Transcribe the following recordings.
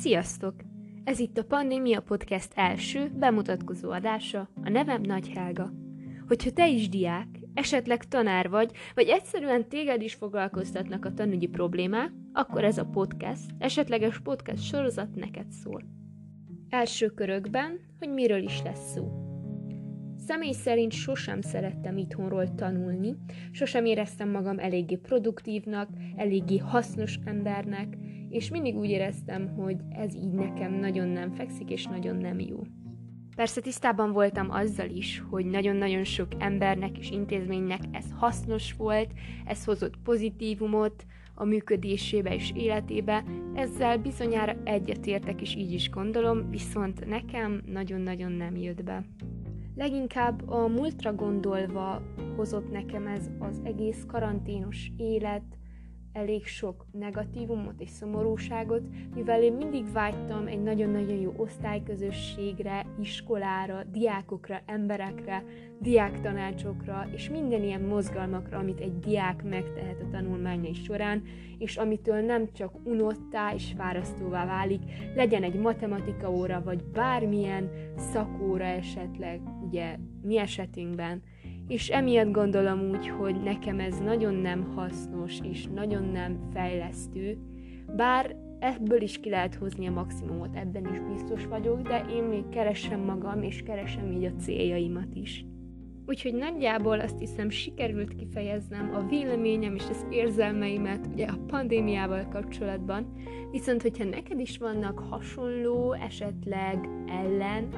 Sziasztok! Ez itt a Pandémia Podcast első, bemutatkozó adása, a nevem Nagy Helga. Hogyha te is diák, esetleg tanár vagy, vagy egyszerűen téged is foglalkoztatnak a tanügyi problémák, akkor ez a podcast, esetleges podcast sorozat neked szól. Első körökben, hogy miről is lesz szó. Személy szerint sosem szerettem itthonról tanulni, sosem éreztem magam eléggé produktívnak, eléggé hasznos embernek, és mindig úgy éreztem, hogy ez így nekem nagyon nem fekszik, és nagyon nem jó. Persze tisztában voltam azzal is, hogy nagyon-nagyon sok embernek és intézménynek ez hasznos volt, ez hozott pozitívumot a működésébe és életébe, ezzel bizonyára egyetértek és így is gondolom, viszont nekem nagyon-nagyon nem jött be. Leginkább a múltra gondolva hozott nekem ez az egész karanténos élet, elég sok negatívumot és szomorúságot, mivel én mindig vágytam egy nagyon-nagyon jó osztályközösségre, iskolára, diákokra, emberekre, diáktanácsokra, és minden ilyen mozgalmakra, amit egy diák megtehet a tanulmányai során, és amitől nem csak unottá és fárasztóvá válik, legyen egy matematika óra, vagy bármilyen szakóra esetleg, ugye mi esetünkben, és emiatt gondolom úgy, hogy nekem ez nagyon nem hasznos és nagyon nem fejlesztő, bár ebből is ki lehet hozni a maximumot, ebben is biztos vagyok, de én még keresem magam, és keresem így a céljaimat is. Úgyhogy nagyjából azt hiszem sikerült kifejeznem a véleményem és az érzelmeimet ugye a pandémiával kapcsolatban, viszont hogyha neked is vannak hasonló, esetleg ellen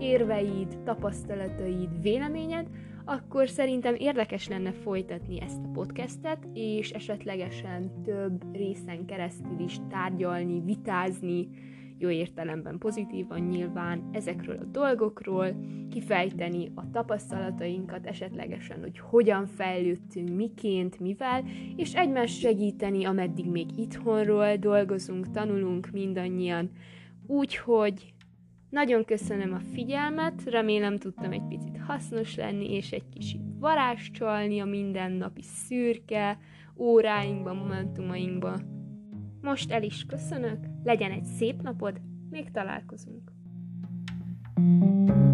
érveid, tapasztalataid, véleményed, akkor szerintem érdekes lenne folytatni ezt a podcastet, és esetlegesen több részen keresztül is tárgyalni, vitázni, jó értelemben pozitívan nyilván ezekről a dolgokról, kifejteni a tapasztalatainkat esetlegesen, hogy hogyan fejlődtünk, miként, mivel, és egymást segíteni, ameddig még itthonról dolgozunk, tanulunk mindannyian. Úgyhogy nagyon köszönöm a figyelmet, remélem tudtam egy picit hasznos lenni, és egy kicsit varázscsalni a mindennapi szürke óráinkba, momentumainkba. Most el is köszönök, legyen egy szép napod, még találkozunk. thank you